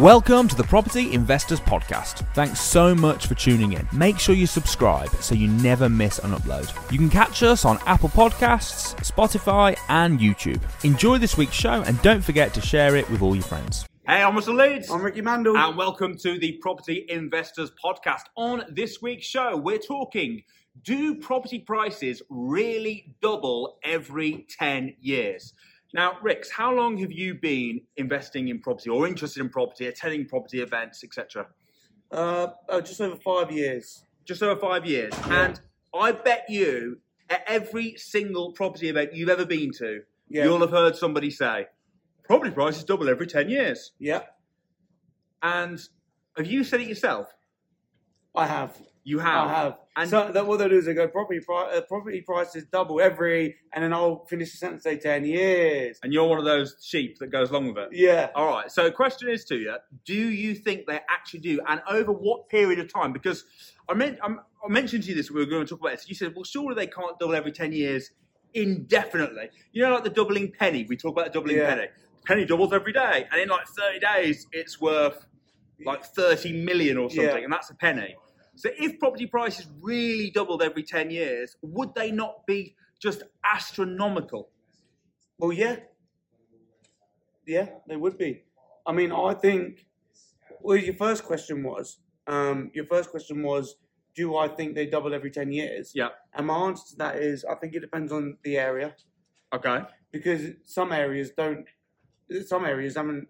Welcome to the Property Investors Podcast. Thanks so much for tuning in. Make sure you subscribe so you never miss an upload. You can catch us on Apple Podcasts, Spotify, and YouTube. Enjoy this week's show and don't forget to share it with all your friends. Hey, I'm Russell Leeds. I'm Ricci Mandal. And welcome to the Property Investors Podcast. On this week's show, we're talking do property prices really double every 10 years? Now, Rix, how long have you been investing in property or interested in property, attending property events, etc.? Uh, oh, just over five years. Just over five years. Yeah. And I bet you, at every single property event you've ever been to, Yeah. you'll have heard somebody say, property prices double every 10 years. Yeah, And have you said it yourself? I have. You have. I have. And so that what they do is they go property pri- uh, property prices double every, and then I'll finish the sentence say ten years. and you're one of those sheep that goes along with it. Yeah. All right. So, the question is to you: Do you think they actually do, and over what period of time? Because I meant I'm, I mentioned to you this. We were going to talk about this. You said, "Well, surely they can't double every ten years indefinitely." You know, like the doubling penny. We talk about the doubling Yeah. penny. Penny doubles every day, and in like thirty days, it's worth like thirty million or something, Yeah. and that's a penny. So, if property prices really doubled every ten years, would they not be just astronomical? Well, yeah. Yeah, they would be. I mean, I think. Well, your first question was. Um, your first question was, do I think they double every ten years? Yeah. And my answer to that is, I think it depends on the area. Okay. because some areas don't some areas haven't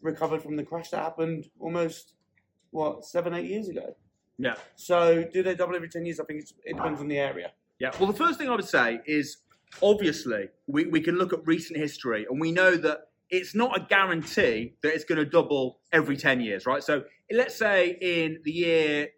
recovered from the crash that happened almost what seven eight years ago Yeah. so do they double every 10 years i think it's, it depends on the area Yeah. Well, the first thing I would say is obviously we, we can look at recent history and we know that it's not a guarantee that it's going to double every 10 years, right? So let's say in the year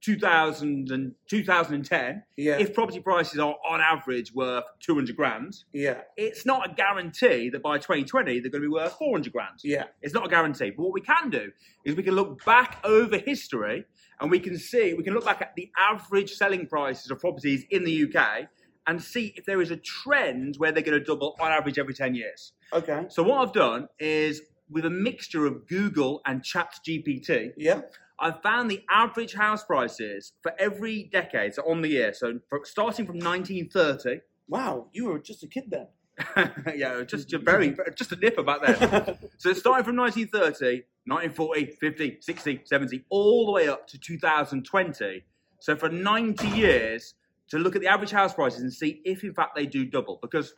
2000 and 2010, yeah if property prices are on average worth 200 grand, yeah it's not a guarantee that by 2020 they're going to be worth 400 grand. yeah It's not a guarantee. But what we can do is we can look back over history and we can see, we can look back at the average selling prices of properties in the UK and see if there is a trend where they're going to double on average every 10 years. okay So what I've done is with a mixture of Google and ChatGPT, yeah I've found the average house prices for every decade, so on the year. So for, starting from 1930, wow you were just a kid then yeah, just a very, just a nip about that. So starting from 1930, 1940, 50, 60, 70, all the way up to 2020. So for 90 years, to look at the average house prices and see if in fact they do double. Because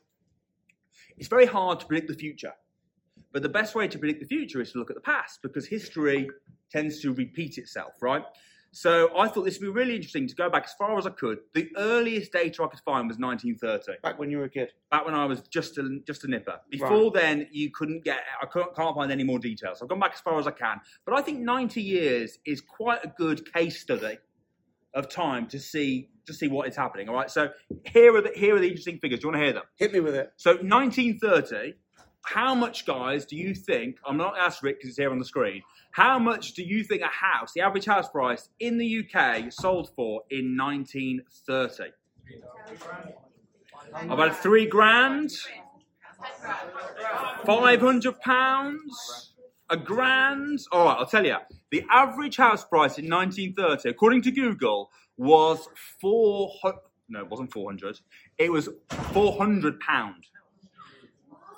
it's very hard to predict the future. But the best way to predict the future is to look at the past because history tends to repeat itself, right? So I thought this would be really interesting to go back as far as I could. The earliest data I could find was 1930 back when you were a kid back when I was just a just a nipper. Before then, you couldn't get. I can't, can't find any more details. I've gone back as far as I can, but I think ninety years is quite a good case study of time to see to see what is happening. All right, so here are the here are the interesting figures. Do you want to hear them? hit me with it So 1930. How much, guys, do you think? I'm not going to ask Rick because it's here on the screen. How much do you think a house, the average house price in the UK, sold for in 1930? About three grand, five hundred pounds, a grand. All right, I'll tell you. The average house price in 1930, according to Google, was four. No, it wasn't 400. It was 400 pound.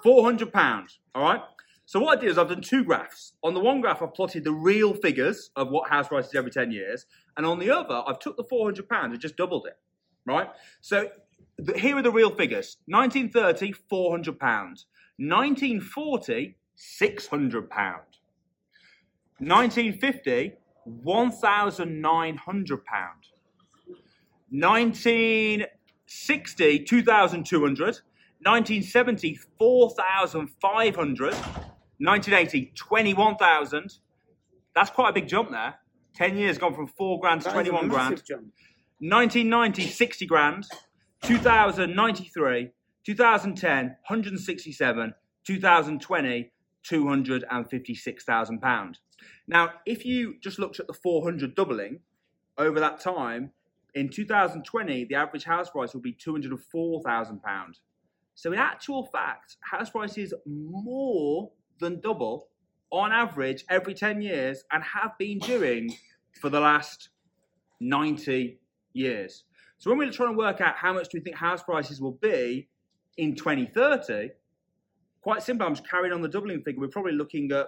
400 pounds. All right. So what I did is I've done two graphs. On the one graph, I've plotted the real figures of what house prices every 10 years, and on the other, I've took the 400 pounds and just doubled it. Right. So the, here are the real figures: 1930, 400 pounds. 1940, 600 pound. 1950, 1,900 pound. 1960, 2,200. 1970, 4,500. 1980, 21,000. That's quite a big jump there. 10 years gone from 4 grand to That is a 21 grand. jump. 1990, 60 grand. 2000, 93. 2010, 167. 2020, 256,000 pound. Now, if you just looked at the 400 doubling over that time, in 2020, the average house price will be 204,000 pound. So, in actual fact, house prices more than double on average every 10 years and have been doing for the last 90 years. So when we're trying to work out how much do we think house prices will be in 2030, quite simply, I'm just carrying on the doubling figure. We're probably looking at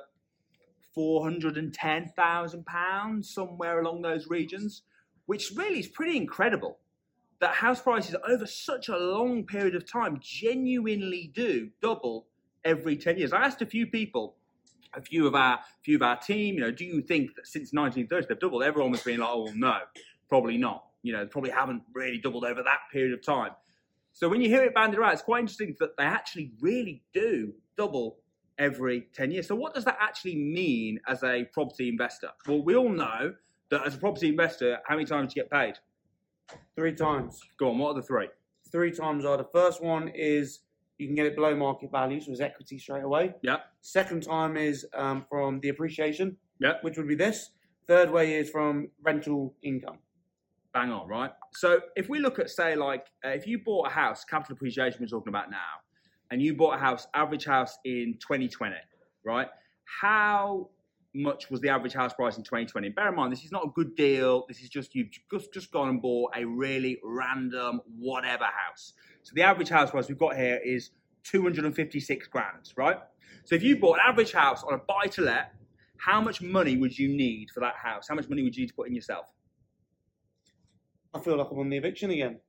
£410,000, somewhere along those regions, which really is pretty incredible that house prices over such a long period of time genuinely do double every 10 years. I asked a few people, a few of our few of our team, you know, do you think that since 1930 they've doubled? Everyone was being like, oh no, probably not. You know, probably haven't really doubled over that period of time. So when you hear it banded around, it's quite interesting that they actually really do double every 10 years. So what does that actually mean as a property investor? Well, we all know that as a property investor, how many times do you get paid? Three times. Go on, what are the three? Three times are the first one is you can get it below market value, so it's equity straight away. Yeah. Second time is um, from the appreciation, Yeah. which would be this. Third way is from rental income. Bang on, right? So if we look at, say, like uh, if you bought a house, capital appreciation we're talking about now, and you bought a house, average house in 2020, right? How much was the average house price in 2020? Bear in mind, this is not a good deal. This is just you've just, just gone and bought a really random whatever house. So the average house price we've got here is 256 grand, right? So if you bought an average house on a buy to let, how much money would you need for that house? How much money would you need to put in yourself? I feel like I'm on the eviction again.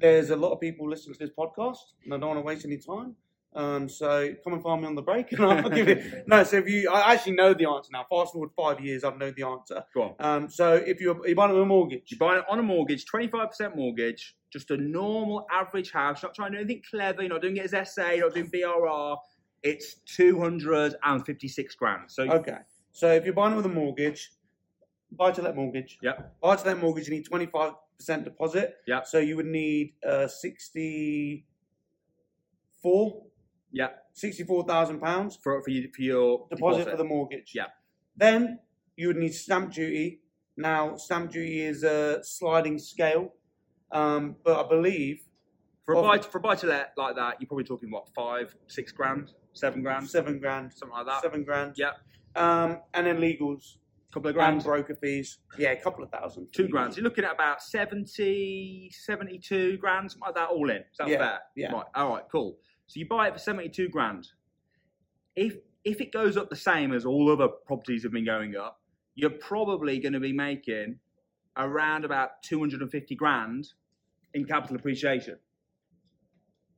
There's a lot of people listening to this podcast, and I don't want to waste any time. Um, so come and find me on the break, and I'll give you. No, so if you, I actually know the answer now. Fast forward five years, I've known the answer. Go on. Um, so if you're, you're buying it with a mortgage, You're buying it on a mortgage, 25% mortgage, just a normal average house. You're not trying to do anything clever. You're not doing it as SA. You're not doing BRR. It's 256 grand. So, okay. So if you're buying it with a mortgage, buy to let mortgage. yeah, Buy to let mortgage, you need 25% deposit. Yeah. So you would need uh, 64, yeah, 64,000 pounds for, for, you, for your deposit, deposit. for the mortgage. Yeah. Then you would need stamp duty. Now, stamp duty is a sliding scale, um, but I believe For a buy for a buy to let like that, you're probably talking what five, six grand, seven grand, seven grand, something like that. seven grand. Yeah. Um, and then legals couple of and grand, broker fees. Yeah, a couple of thousand. two grand. So you're looking at about 70, 72 grand, something like that, all in. Is that Yeah, fair? yeah. Right. All right. Cool. So you buy it for 72 grand. If if it goes up the same as all other properties have been going up, you're probably going to be making around about 250 grand in capital appreciation.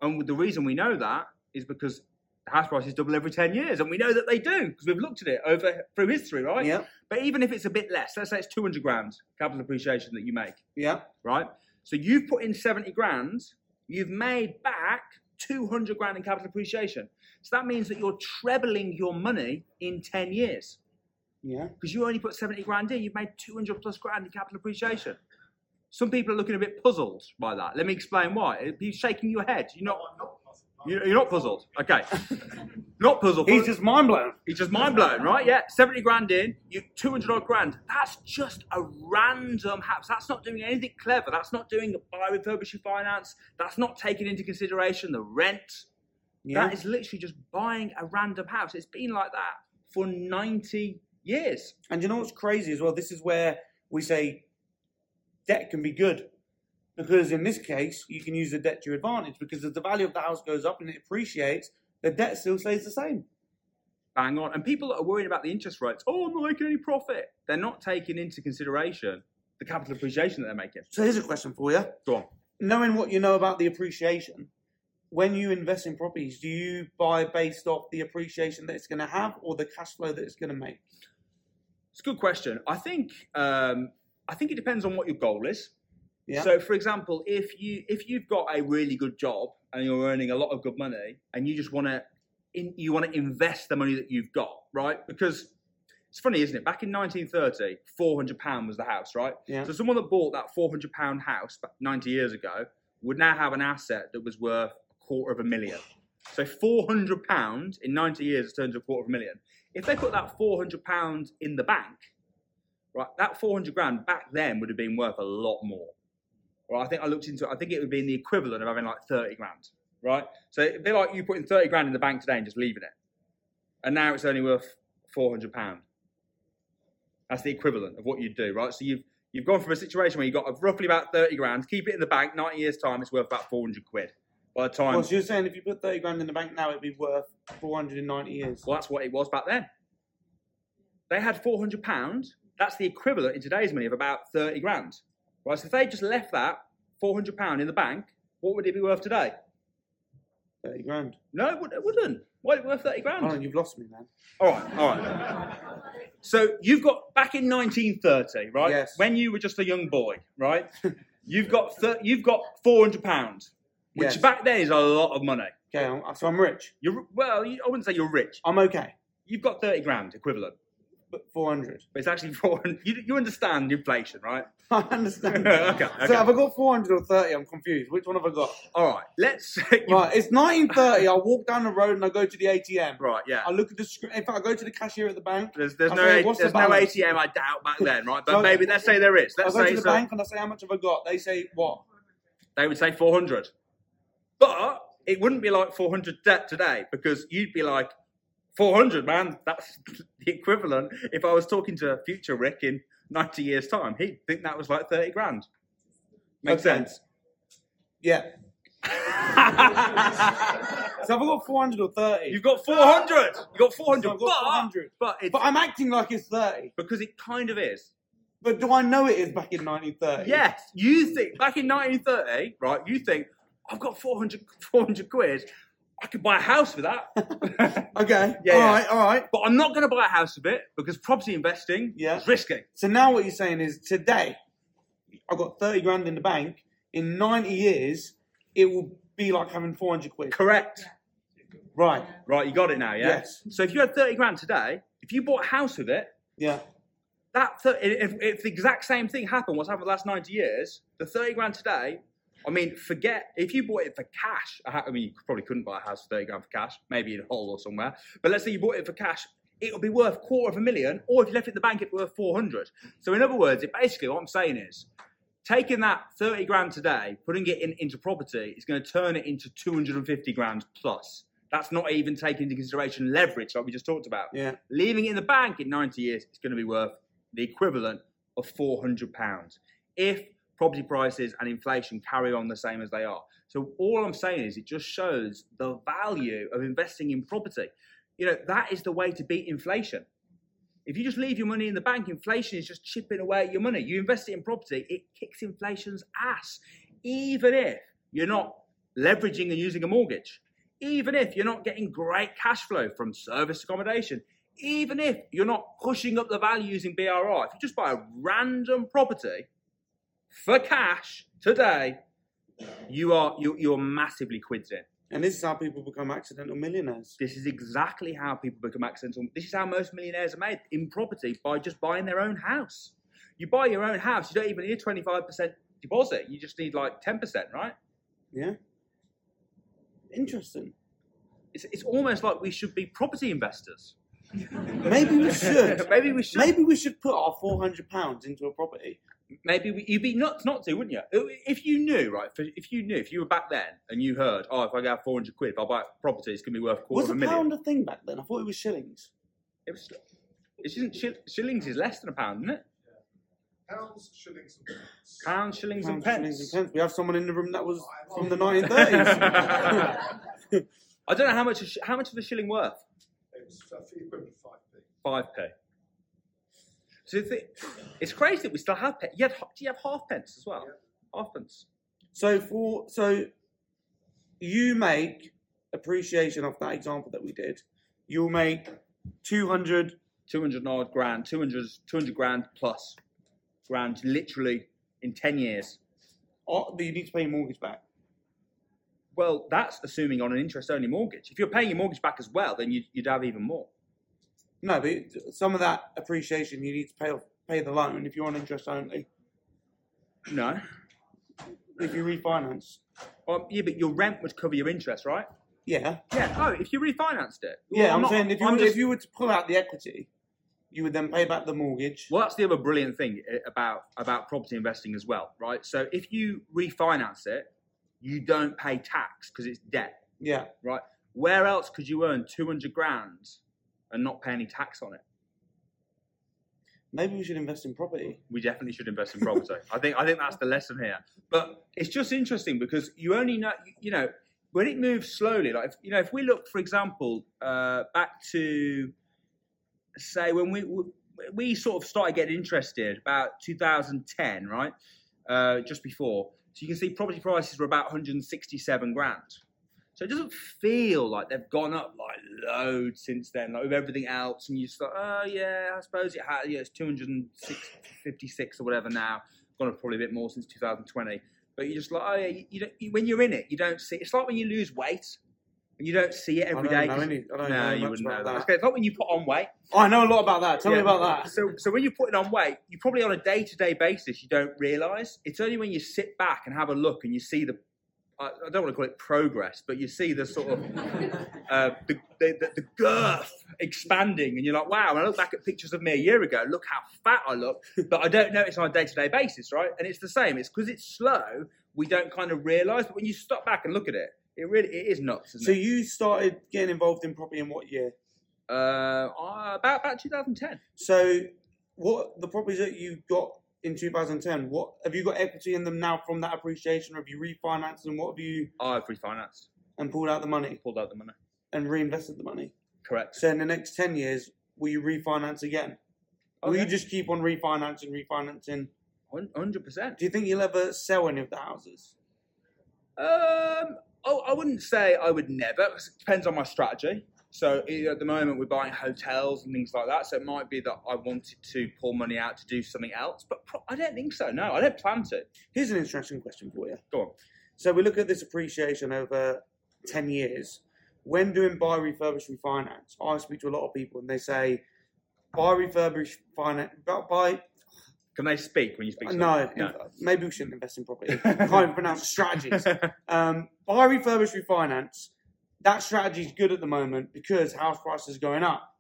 And the reason we know that is because house prices double every 10 years, and we know that they do because we've looked at it over through history, right? Yeah, But even if it's a bit less, let's say it's 200 grand capital appreciation that you make, yeah, right? So you've put in 70 grand, you've made back 200 grand in capital appreciation. So that means that you're trebling your money in 10 years yeah. because you only put 70 grand in, you've made 200 plus grand in capital appreciation. Some people are looking a bit puzzled by that. Let me explain why. You're shaking your head. You're not. You're you're not puzzled. Okay. not puzzled. He's just mind blown. He's just mind blown, right? Yeah, 70 grand in, you 200 odd grand. That's just a random house. That's not doing anything clever. That's not doing a buy refurbishing finance. That's not taking into consideration the rent. Yeah. That is literally just buying a random house. It's been like that for 90 years. And you know what's crazy as well? This is where we say debt can be good. Because in this case, you can use the debt to your advantage because as the value of the house goes up and it appreciates, the debt still stays the same. Bang on. And people that are worried about the interest rates, oh, I'm not making any profit. They're not taking into consideration the capital appreciation that they're making. So here's a question for you. Go on. Knowing what you know about the appreciation, when you invest in properties, do you buy based off the appreciation that it's going to have or the cash flow that it's going to make? It's a good question. I think um, I think it depends on what your goal is. Yeah. So, for example, if you if you've got a really good job and you're earning a lot of good money, and you just want to in, you want to invest the money that you've got, right? Because it's funny, isn't it? Back in 1930, 400 pound was the house, right? Yeah. So, someone that bought that 400 pound house 90 years ago would now have an asset that was worth a quarter of a million. So, 400 pounds in 90 years has turned to a quarter of a million. If they put that 400 pounds in the bank, right, that 400 grand back then would have been worth a lot more. Well, I think I looked into it. I think it would be in the equivalent of having like 30 grand, right? So it'd be like you putting 30 grand in the bank today and just leaving it. And now it's only worth four hundred pound. That's the equivalent of what you'd do, right? So you've you've gone from a situation where you've got roughly about thirty grand, keep it in the bank, ninety years time, it's worth about four hundred quid. By the time, Well, so you're saying if you put 30 grand in the bank now, it'd be worth 490 years. well, that's what it was back then. They had four hundred pounds. That's the equivalent in today's money of about thirty grand, right? So if they just left that four hundred pound in the bank, what would it be worth today? 30 grand. No, it, would, it wouldn't. Why is it worth thirty grand? Oh, you've lost me, man. All right, all right. So you've got back in 1930, right? Yes. When you were just a young boy, right? You've got thir- you've got 400 pounds, which Yes. back then is a lot of money. Okay, so I'm rich. You're well, I wouldn't say you're rich. I'm okay. You've got 30 grand equivalent, 400. but it's actually 400. You, you understand inflation, right? I understand. Okay, okay. So have I got 400 or 30? I'm confused. Which one have I got? All right, let's Right, it's 1930. I walk down the road and I go to the ATM. right, yeah. I look at the screen. In fact, I go to the cashier at the bank. There's, there's I no say, A- what's the no? ATM. I doubt back then, right? But So- maybe let's say there is. Let's I go say to the so. bank and I say, how much have I got? They say, what? they would say 400. But it wouldn't be like 400 debt today because you'd be like, 400, man, that's the equivalent. If I was talking to a future Rick in 90 years' time, he'd think that was like 30 grand. Makes Okay. sense? Yeah. So I've got 400 or 30? You've got 400. You've got 400. So got but, 400. but, But I'm acting like it's 30. because it kind of is. But do I know it is back in 1930? Yes, you think back in 1930, right? You think I've got 400, 400 quid. I could buy a house with that. Okay. Yeah, all yeah. right, all right. but I'm not going to buy a house with it because property investing Yeah. is risky. So now what you're saying is today, I've got 30 grand in the bank. In 90 years, it will be like having 400 quid. Correct. Right. Right, you got it now, yeah? Yes. So if you had 30 grand today, if you bought a house with it, Yeah. that thir- if, if the exact same thing happened, what's happened the last 90 years, the 30 grand today, I mean, forget, if you bought it for cash, I mean, you probably couldn't buy a house for 30 grand for cash, maybe in Hull or somewhere, but let's say you bought it for cash, it would be worth quarter of a million, or if you left it in the bank, it'd be worth 400. So in other words, it basically, what I'm saying is, taking that 30 grand today, putting it in, into property, is going to turn it into 250 grand plus. That's not even taking into consideration leverage, like we just talked about. Yeah. Leaving it in the bank in 90 years, it's going to be worth the equivalent of 400 pounds if property prices and inflation carry on the same as they are. So all I'm saying is it just shows the value of investing in property. You know, that is the way to beat inflation. If you just leave your money in the bank, inflation is just chipping away at your money. You invest it in property, it kicks inflation's ass. Even if you're not leveraging and using a mortgage, even if you're not getting great cash flow from service accommodation, even if you're not pushing up the value using BRI, if you just buy a random property for cash today, you are you, you're massively quids in. And this is how people become accidental millionaires. This is exactly how people become accidental. This is how most millionaires are made in property by just buying their own house. You buy your own house, you don't even need a 25% deposit. You just need like 10%, right? Yeah. Interesting. It's, it's almost like we should be property investors. Maybe we should. Maybe we should. Maybe we should put our 400 pounds into a property. Maybe we, you'd be nuts not to, wouldn't you? If you knew, right? If- If you knew, if you were back then and you heard, oh, if I get 400 quid, if I buy a property, it's going to be worth a quarter Was of a a million. pound a thing back then? I thought it was shillings. It was, it isn't, shill- shillings is less than a pound, isn't it? Pounds, shillings, and pence. Pounds, shillings, and pence. shillings, and pence. We have someone in the room that was from the 1930s. I don't know how much. A sh- how much is a shilling worth? It was uh, equivalent five p. Five p. So it's crazy that we still have. Pe- you had, do you have half pence as well? Half pence. so for so you make appreciation of that example that we did. You'll make 200 Two hundred odd grand. 200, 200 grand plus grand. Literally in ten years. oh, you need to pay your mortgage back. Well, that's assuming on an interest-only mortgage. If you're paying your mortgage back as well, then you'd, you'd have even more. No, but some of that appreciation you need to pay off, pay the loan if you're on interest only. No. If you refinance, Well, yeah, but your rent would cover your interest, right? yeah, Yeah. Oh, if you refinanced it. yeah. Well, I'm, not- saying if you I'm just- if you were to pull out the equity, you would then pay back the mortgage. Well, that's the other brilliant thing eh, about about property investing as well, right? So if you refinance it, you don't pay tax because it's debt, Yeah, right? Where else could you earn two hundred grand and not pay any tax on it. Maybe we should invest in property. we definitely should invest in property. I think I think that's the lesson here. But it's just interesting because you only know you know when it moves slowly. Like if, you know, if we look, for example, uh, back to say when we we sort of started getting interested about 2010, right? Uh, just before, so you can see property prices were about 167 grand. So it doesn't feel like they've gone up like loads since then, like with everything else. And you just thought, oh yeah, I suppose it has. Yeah, it's 256 or whatever now. Gone up probably a bit more since 2020. But you're just like, oh yeah, you, you don't, you, when you're in it, you don't see. It's like when you lose weight and you don't see it every day. I don't know any. No, know you much wouldn't know about that. It's like when you put on weight. Oh, I know a lot about that. Tell me about that. So, so when you're putting on weight, you probably on a day-to-day basis you don't realise. It's only when you sit back and have a look and you see the, I I don't want to call it progress, but you see the sort of uh, the, the, the, the girth expanding, and you're like, wow. And I look back at pictures of me a year ago, look how fat I look, but I don't notice on a day-to-day basis, right? And it's the same. It's because it's slow, we don't kind of realise. But when you stop back and look at it, it really it is nuts, isn't So it? you started getting involved in property in what year? Uh, uh, about about 2010. So what the properties that you got in 2010? What have you got equity in them now from that appreciation? Or have you refinanced them? What have you I've refinanced, and pulled out the money pulled out the money. and reinvested the money? Correct. So in the next 10 years, will you refinance again? Will you just keep on refinancing, refinancing? Hundred percent. Do you think you'll ever sell any of the houses? Um, oh, I wouldn't say I would never. It depends on my strategy. So at the moment we're buying hotels and things like that. So it might be that I wanted to pull money out to do something else, but pro- I don't think so. No, I don't plan to. Here's an interesting question for you. Go on. So we look at this appreciation over 10 years. When doing buy, refurbish, refinance, I speak to a lot of people and they say, buy, refurbish, finance, buy, Can they speak when you speak? To no, them? maybe we shouldn't invest in property. I can't even pronounce strategies. Um, buy, refurbish, refinance, that strategy is good at the moment because house prices are going up.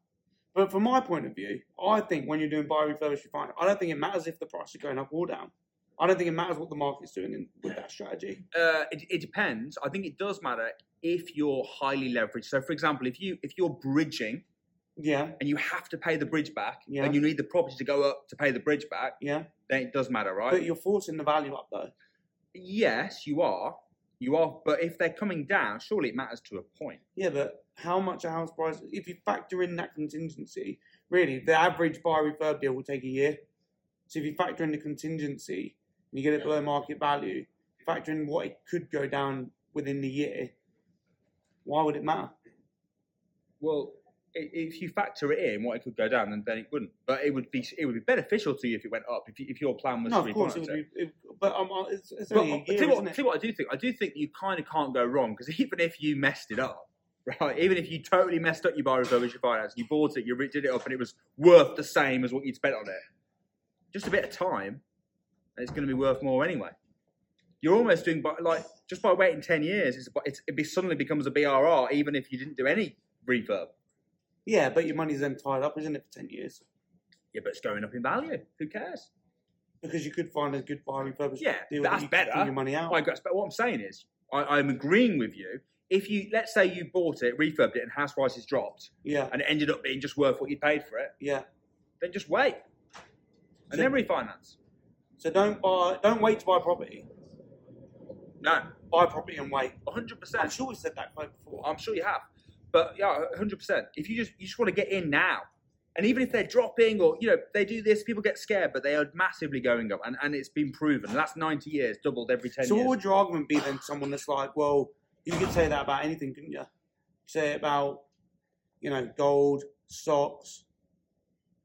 But from my point of view, I think when you're doing buy, refurbish, refinance, I don't think it matters if the price is going up or down. I don't think it matters what the market's doing in, with that strategy. uh, it, it depends. I think it does matter if you're highly leveraged. So, for example, if you if you're bridging Yeah, and you have to pay the bridge back, Yeah. and you need the property to go up to pay the bridge back, yeah. then it does matter, right? But you're forcing the value up though. yes, you are. You are, but if they're coming down, surely it matters to a point. Yeah, but how much a house price? If you factor in that contingency, really, the average buy refurb deal will take a year. So if you factor in the contingency and you get it below market value, factor in what it could go down within the year. Why would it matter? Well, if you factor it in, what it could go down, then, then it wouldn't. But it would be it would be beneficial to you if it went up. If, you, if your plan was No, to of course it would be. It, but um, uh, it's, it's But only I a tell year, you what, it? what I do think. I do think you kind of can't go wrong because even if you messed it up, right? Even if you totally messed up your buy refurbish your finance, you bought it, you did it up, and it was worth the same as what you'd spent on it. Just a bit of time, and it's going to be worth more anyway. You're almost doing by like just by waiting ten years, it's, it's, it be, suddenly becomes a BRR, even if you didn't do any refurb. Yeah, but your money's then tied up, isn't it, for ten years? Yeah, but it's going up in value. Who cares? Because you could find a good buy refurbish Yeah, deal that's that you could better. your money out. I guess, but what I'm saying is, I, I'm agreeing with you. If you let's say you bought it, refurbed it, and house prices dropped, Yeah, and it ended up being just worth what you paid for it, yeah. then just wait and So- then refinance. So don't buy, don't wait to buy property. No, Buy property and wait. 100. I'm percent sure we said that quote before. I'm sure you have, but yeah, 100. percent If you just you just want to get in now, and even if they're dropping or you know they do this, people get scared, but they are massively going up, and, and it's been proven. The last 90 years, doubled every 10 So years. what would your argument be then? Someone that's like, well, you could say that about anything, couldn't you? Say it about, you know, gold, stocks.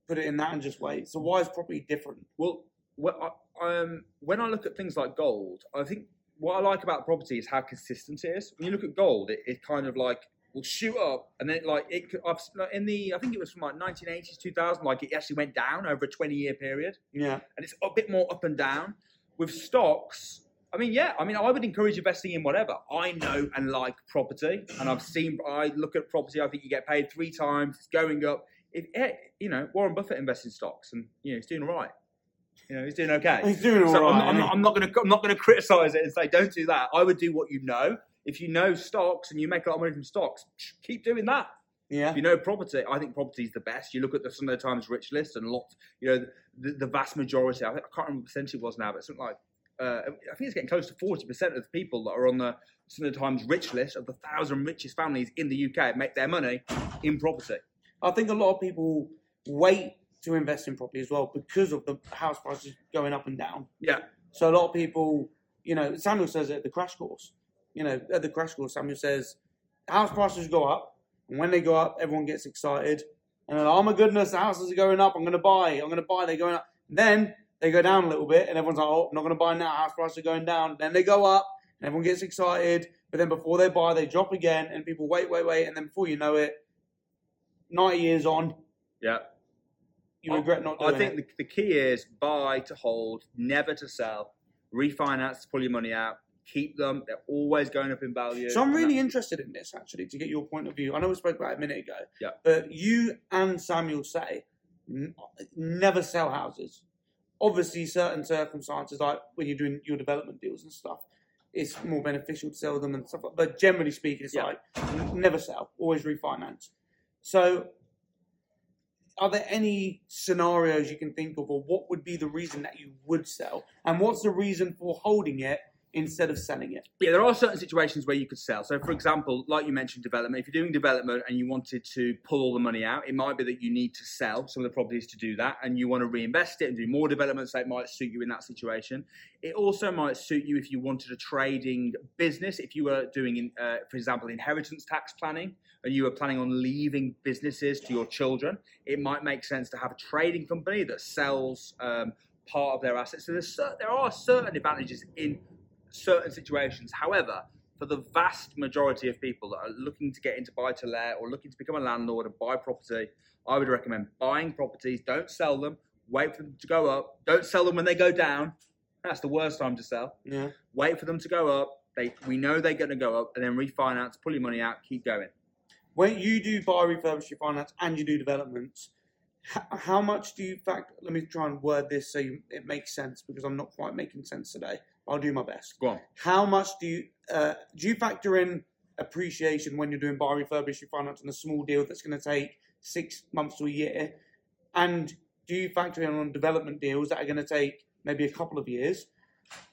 Put it in that and just wait. So why is property different? Well, I- um, when I look at things like gold, I think what I like about property is how consistent it is. When you look at gold, it, it kind of like will shoot up, and then like it. could- I've, in the I think it was from like 1980s, 2000, like it actually went down over a 20 year period, Yeah, and it's a bit more up and down. With stocks, I mean, yeah, I mean, I would encourage investing in whatever. I know and like property, and I've seen. I look at property. I think you get paid three times. It's going up. If eh, you know, Warren Buffett invests in stocks, and you know, he's doing all right. You know, he's doing okay. he's doing all So right. I'm, I'm, not, I'm not going to I'm not going to criticize it and say don't do that. I would do what you know. If you know stocks and you make a lot of money from stocks, keep doing that. Yeah. If you know property, I think property is the best. You look at the Sunday Times rich list and a lot, you know, the, the vast majority, I, think, I can't remember what percentage it was now, but something like, uh, I think it's getting close to 40% of the people that are on the Sunday Times rich list of the thousand richest families in the UK make their money in property. I think a lot of people wait to invest in property as well because of the house prices going up and down. Yeah. So a lot of people, you know, Samuel says it at the crash course. You know, at the crash course, Samuel says house prices go up, and when they go up, everyone gets excited. And they're oh my goodness, the houses are going up. I'm going to buy. I'm going to buy. They're going up. Then they go down a little bit, and everyone's like, oh, I'm not going to buy now. House prices are going down. Then they go up, and everyone gets excited. But then before they buy, they drop again, and people wait, wait, wait, and then before you know it, 90 years on, Yeah. you regret not doing I think it. the, the key is buy to hold, never to sell, refinance to pull your money out, keep them. They're always going up in value. So I'm really interested in this actually to get your point of view. I know we spoke about it a minute ago. Yeah. But you and Samuel say n- never sell houses. Obviously, certain circumstances, like when you're doing your development deals and stuff, it's more beneficial to sell them and stuff. But generally speaking, it's Yeah. like n- never sell, always refinance. So, are there any scenarios you can think of, or what would be the reason that you would sell, and what's the reason for holding it instead of selling it? Yeah, there are certain situations where you could sell. So, for example, like you mentioned, development. If you're doing development and you wanted to pull all the money out, it might be that you need to sell some of the properties to do that, and you want to reinvest it and do more development. So, it might suit you in that situation. It also might suit you if you wanted a trading business. If you were doing, uh, for example, inheritance tax planning, and you were planning on leaving businesses to your children, it might make sense to have a trading company that sells um, part of their assets. So, there are certain advantages in certain situations. However, for the vast majority of people that are looking to get into buy to let or looking to become a landlord and buy property, I would recommend buying properties. Don't sell them. Wait for them to go up. Don't sell them when they go down. That's the worst time to sell. Yeah. Wait for them to go up. They, we know they're going to go up, and then refinance, pull your money out, keep going. when you do buy, refurbish, refinance, and you do developments, how much do you factor? Let me try and word this so you, it makes sense because I'm not quite making sense today. I'll do my best. Go on. How much do you uh, do you factor in appreciation when you're doing buy, refurbish, refinance on a small deal that's going to take six months to a year, and do you factor in on development deals that are going to take maybe a couple of years?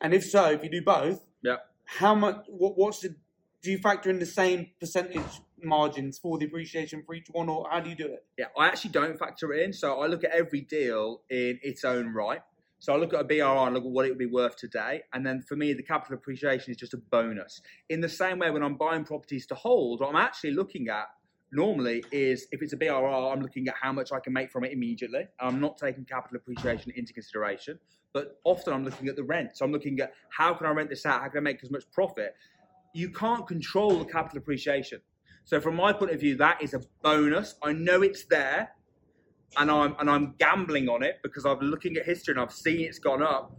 And if so, if you do both, Yeah. how much? What, what's the? Do you factor in the same percentage margins for the appreciation for each one, or how do you do it? Yeah, I actually don't factor it in. So I look at every deal in its own right. So I look at a BRR and look at what it would be worth today. And then for me, the capital appreciation is just a bonus. In the same way, when I'm buying properties to hold, what I'm actually looking at normally is if it's a BRR, I'm looking at how much I can make from it immediately. I'm not taking capital appreciation into consideration. But often I'm looking at the rent. So I'm looking at how can I rent this out? How can I make as much profit? You can't control the capital appreciation. So from my point of view, that is a bonus. I know it's there, and I'm and I'm gambling on it because I'm looking at history and I've seen it's gone up.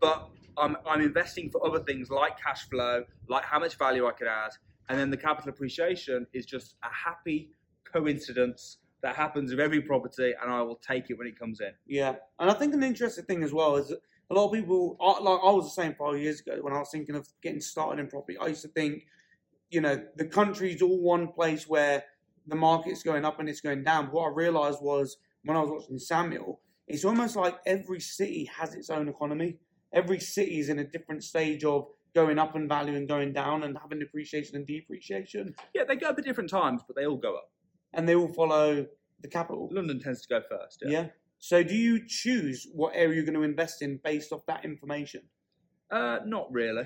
But I'm I'm investing for other things like cash flow, like how much value I could add, and then the capital appreciation is just a happy coincidence that happens with every property, and I will take it when it comes in. Yeah, and I think an interesting thing as well is a lot of people, like I was the same five years ago when I was thinking of getting started in property. I used to think, you know, the country's all one place where the market's going up and it's going down. But what I realised was when I was watching Samuel, it's almost like every city has its own economy. Every city is in a different stage of going up in value and going down and having appreciation and depreciation, Yeah, they go up at different times, but they all go up. and they all follow the capital. London tends to go first. Yeah. So do you choose what area you're going to invest in based off that information? Uh, not really.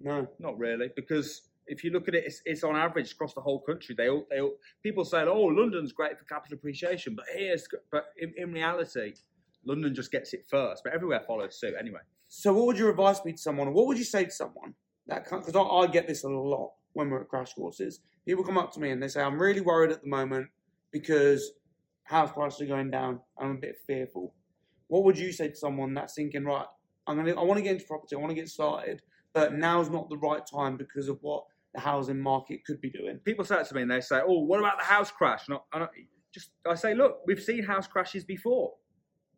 No. Not really, because if you look at it, it's, it's on average across the whole country. They all, they all, people say, "Oh, London's great for capital appreciation," but here's, but in, in reality, London just gets it first, but everywhere follows suit anyway. So what would your advice be to someone? What would you say to someone that because I, I get this a lot when we're at crash courses. People come up to me and they say, "I'm really worried at the moment because house prices are going down. I'm a bit fearful." What would you say to someone that's thinking, "Right, I'm gonna, I want to get into property. I want to get started, but now's not the right time because of what the housing market could be doing." People say it to me and they say, "Oh, what about the house crash?" And I, and I just I say, "Look, we've seen house crashes before.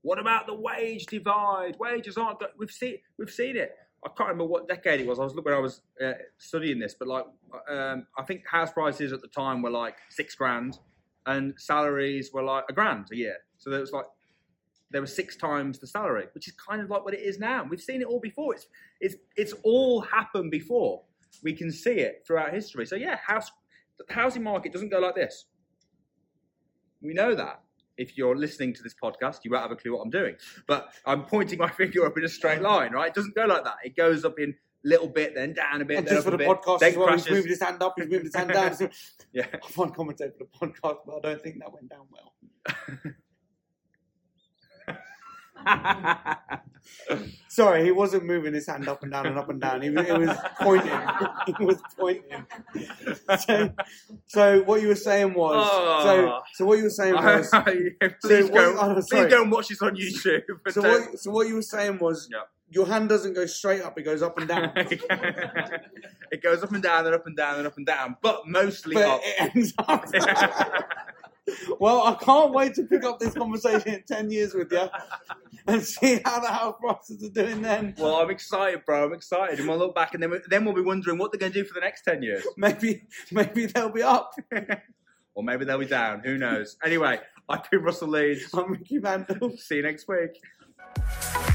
What about the wage divide? Wages aren't. We've seen we've seen it. I can't remember what decade it was. I was looking when I was uh, studying this, but like um, I think house prices at the time were like six grand. and salaries were like a grand a year. So there was like there was six times the salary, which is kind of like what it is now. We've seen it all before. It's it's it's all happened before. We can see it throughout history. So yeah, house the housing market doesn't go like this. We know that. If you're listening to this podcast, you won't have a clue what I'm doing. But I'm pointing my finger up in a straight line, right? It doesn't go like that. It goes up in little bit, then down a bit, And then just for the bit, podcast then as well, he's moved his hand up, he's moved his hand down. Yeah. To commentate for the podcast, but I don't think that went down well. Sorry, he wasn't moving his hand up and down and up and down. He was, was pointing. he was pointing. So, so what you were saying was, so, Oh. so what you were saying was, please So go, what- oh, please go and watch this on YouTube. so uh, what, so what you were saying was, Yeah. your hand doesn't go straight up; it goes up and down. it goes up and down and up and down and up and down, but mostly but up. it ends up. Well, I can't wait to pick up this conversation in ten years with you and see how the house prices are doing then. well, I'm excited, bro. I'm excited, and we'll look back, and then we, then we'll be wondering what they're going to do for the next ten years, Maybe, maybe they'll be up. or maybe they'll be down. Who knows? Anyway, I've been Russell Leeds. I'm Ricci Mandal. See you next week.